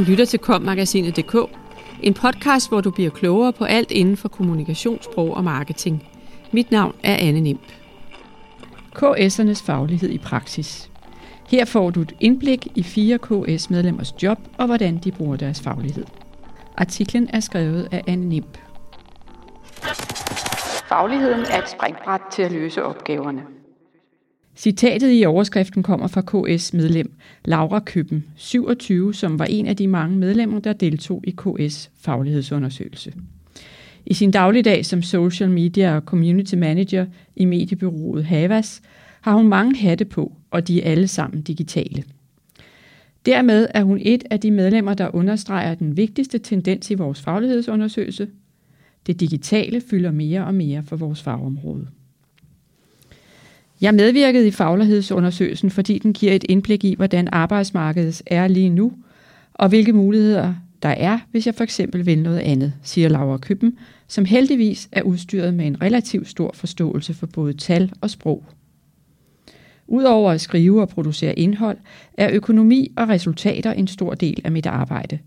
Du lytter til kommagasinet.dk, en podcast, hvor du bliver klogere på alt inden for kommunikationssprog og marketing. Mit navn er Anne Nimp. KS'ernes faglighed i praksis. Her får du et indblik i fire KS-medlemmers job og hvordan de bruger deres faglighed. Artiklen er skrevet af Anne Nimp. Fagligheden er et springbræt til at løse opgaverne. Citatet i overskriften kommer fra KS-medlem Laura Køben, 27, som var en af de mange medlemmer, der deltog i KS faglighedsundersøgelse. I sin dagligdag som social media og community manager i mediebyrået Havas har hun mange hatte på, og de er alle sammen digitale. Dermed er hun et af de medlemmer, der understreger den vigtigste tendens i vores faglighedsundersøgelse. Det digitale fylder mere og mere for vores fagområde. Jeg medvirkede i faglighedsundersøgelsen, fordi den giver et indblik i, hvordan arbejdsmarkedet er lige nu, og hvilke muligheder der er, hvis jeg for eksempel vil noget andet, siger Laura Køben, som heldigvis er udstyret med en relativt stor forståelse for både tal og sprog. Udover at skrive og producere indhold, er økonomi og resultater en stor del af mit arbejde.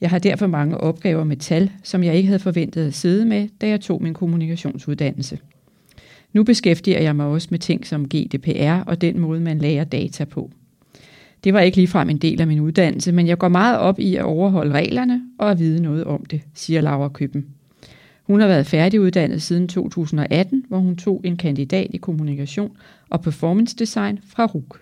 Jeg har derfor mange opgaver med tal, som jeg ikke havde forventet at sidde med, da jeg tog min kommunikationsuddannelse. Nu beskæftiger jeg mig også med ting som GDPR og den måde, man lærer data på. Det var ikke ligefrem en del af min uddannelse, men jeg går meget op i at overholde reglerne og at vide noget om det, siger Laura Køben. Hun har været færdiguddannet siden 2018, hvor hun tog en kandidat i kommunikation og performance design fra RUK.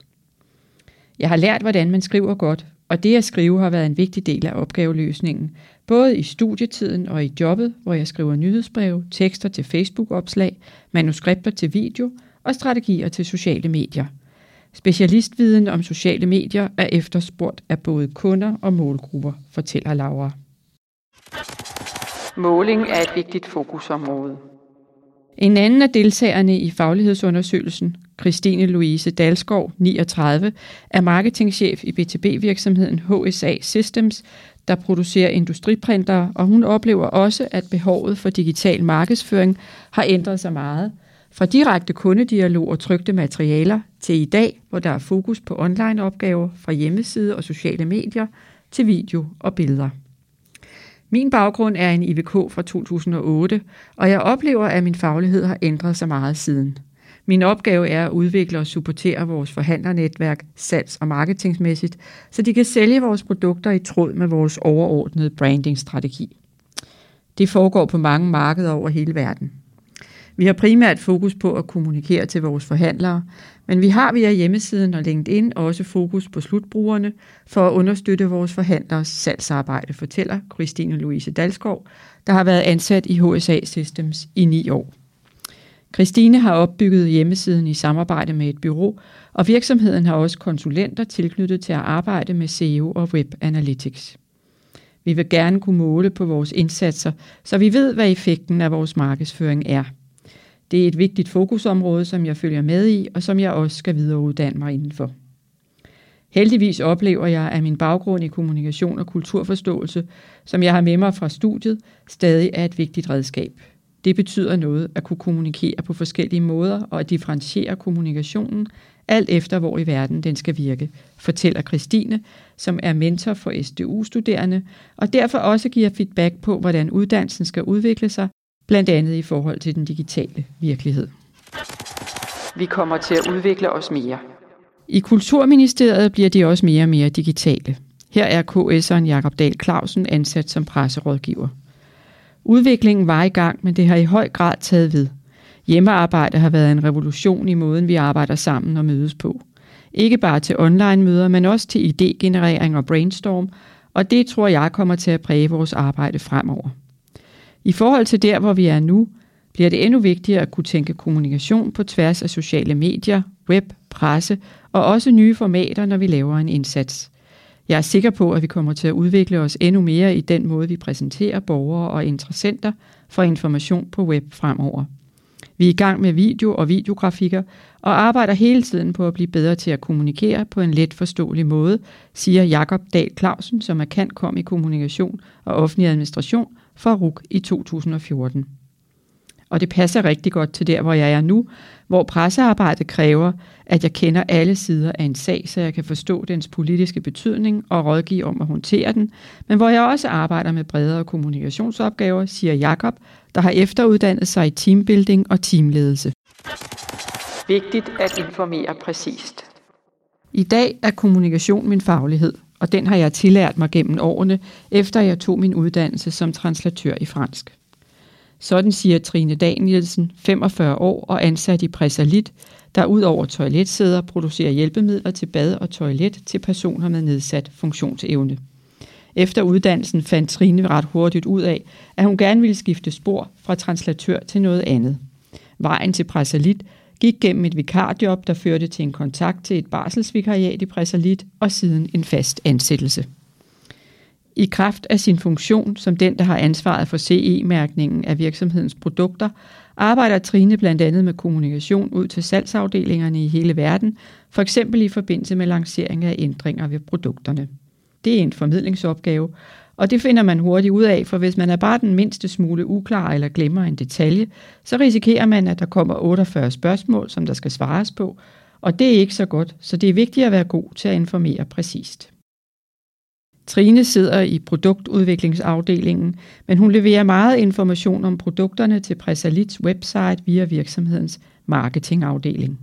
Jeg har lært, hvordan man skriver godt, og det at skrive har været en vigtig del af opgaveløsningen, både i studietiden og i jobbet, hvor jeg skriver nyhedsbreve, tekster til Facebook-opslag, manuskripter til video og strategier til sociale medier. Specialistviden om sociale medier er efterspurgt af både kunder og målgrupper, fortæller Laura. Måling er et vigtigt fokusområde. En anden af deltagerne i faglighedsundersøgelsen, Christine Louise Dalskov, 39, er marketingchef i BTB-virksomheden HSA Systems, der producerer industriprintere, og hun oplever også, at behovet for digital markedsføring har ændret sig meget. Fra direkte kundedialog og trygte materialer til i dag, hvor der er fokus på online-opgaver fra hjemmeside og sociale medier til video og billeder. Min baggrund er en IVK fra 2008, og jeg oplever, at min faglighed har ændret sig meget siden. Min opgave er at udvikle og supportere vores forhandlernetværk salgs- og marketingsmæssigt, så de kan sælge vores produkter i tråd med vores overordnede brandingstrategi. Det foregår på mange markeder over hele verden. Vi har primært fokus på at kommunikere til vores forhandlere, men vi har via hjemmesiden og LinkedIn også fokus på slutbrugerne for at understøtte vores forhandlers salgsarbejde, fortæller Christine Louise Dalskov, der har været ansat i HSA Systems i ni år. Christine har opbygget hjemmesiden i samarbejde med et bureau, og virksomheden har også konsulenter tilknyttet til at arbejde med SEO og Web Analytics. Vi vil gerne kunne måle på vores indsatser, så vi ved, hvad effekten af vores markedsføring er. Det er et vigtigt fokusområde, som jeg følger med i, og som jeg også skal videreuddanne mig indenfor. Heldigvis oplever jeg, at min baggrund i kommunikation og kulturforståelse, som jeg har med mig fra studiet, stadig er et vigtigt redskab. Det betyder noget at kunne kommunikere på forskellige måder og at differentiere kommunikationen, alt efter hvor i verden den skal virke, fortæller Christine, som er mentor for SDU-studerende, og derfor også giver feedback på, hvordan uddannelsen skal udvikle sig, blandt andet i forhold til den digitale virkelighed. Vi kommer til at udvikle os mere. I Kulturministeriet bliver de også mere og mere digitale. Her er KS'eren Jakob Dahl Clausen ansat som presserådgiver. Udviklingen var i gang, men det har i høj grad taget ved. Hjemmearbejde har været en revolution i måden, vi arbejder sammen og mødes på. Ikke bare til online-møder, men også til idégenerering og brainstorm, og det tror jeg kommer til at præge vores arbejde fremover. I forhold til der, hvor vi er nu, bliver det endnu vigtigere at kunne tænke kommunikation på tværs af sociale medier, web, presse og også nye formater, når vi laver en indsats. Jeg er sikker på, at vi kommer til at udvikle os endnu mere i den måde, vi præsenterer borgere og interessenter for information på web fremover. Vi er i gang med video og videografikker og arbejder hele tiden på at blive bedre til at kommunikere på en let forståelig måde, siger Jakob Dahl Clausen, som er kant kom i kommunikation og offentlig administration fra RUK i 2014. Og det passer rigtig godt til der, hvor jeg er nu, hvor pressearbejdet kræver, at jeg kender alle sider af en sag, så jeg kan forstå dens politiske betydning og rådgive om at håndtere den, men hvor jeg også arbejder med bredere kommunikationsopgaver, siger Jakob, der har efteruddannet sig i teambuilding og teamledelse. Vigtigt at informere præcist. I dag er kommunikation min faglighed, og den har jeg tillært mig gennem årene, efter jeg tog min uddannelse som translatør i fransk. Sådan siger Trine Danielsen, 45 år og ansat i Presalit, der ud over toiletsæder producerer hjælpemidler til bad og toilet til personer med nedsat funktionsevne. Efter uddannelsen fandt Trine ret hurtigt ud af, at hun gerne ville skifte spor fra translatør til noget andet. Vejen til Presalit gik gennem et vikarjob, der førte til en kontakt til et barselsvikariat i Presalit og siden en fast ansættelse. I kraft af sin funktion som den, der har ansvaret for CE-mærkningen af virksomhedens produkter, arbejder Trine blandt andet med kommunikation ud til salgsafdelingerne i hele verden, for eksempel i forbindelse med lancering af ændringer ved produkterne. Det er en formidlingsopgave, og det finder man hurtigt ud af, for hvis man er bare den mindste smule uklar eller glemmer en detalje, så risikerer man, at der kommer 48 spørgsmål, som der skal svares på, og det er ikke så godt, så det er vigtigt at være god til at informere præcist. Trine sidder i produktudviklingsafdelingen, men hun leverer meget information om produkterne til Presalits website via virksomhedens marketingafdeling.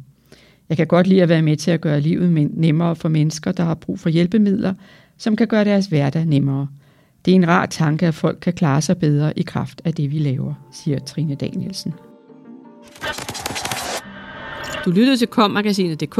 Jeg kan godt lide at være med til at gøre livet nemmere for mennesker, der har brug for hjælpemidler, som kan gøre deres hverdag nemmere. Det er en rar tanke, at folk kan klare sig bedre i kraft af det, vi laver, siger Trine Danielsen. Du lyttede til kommagasinet.dk,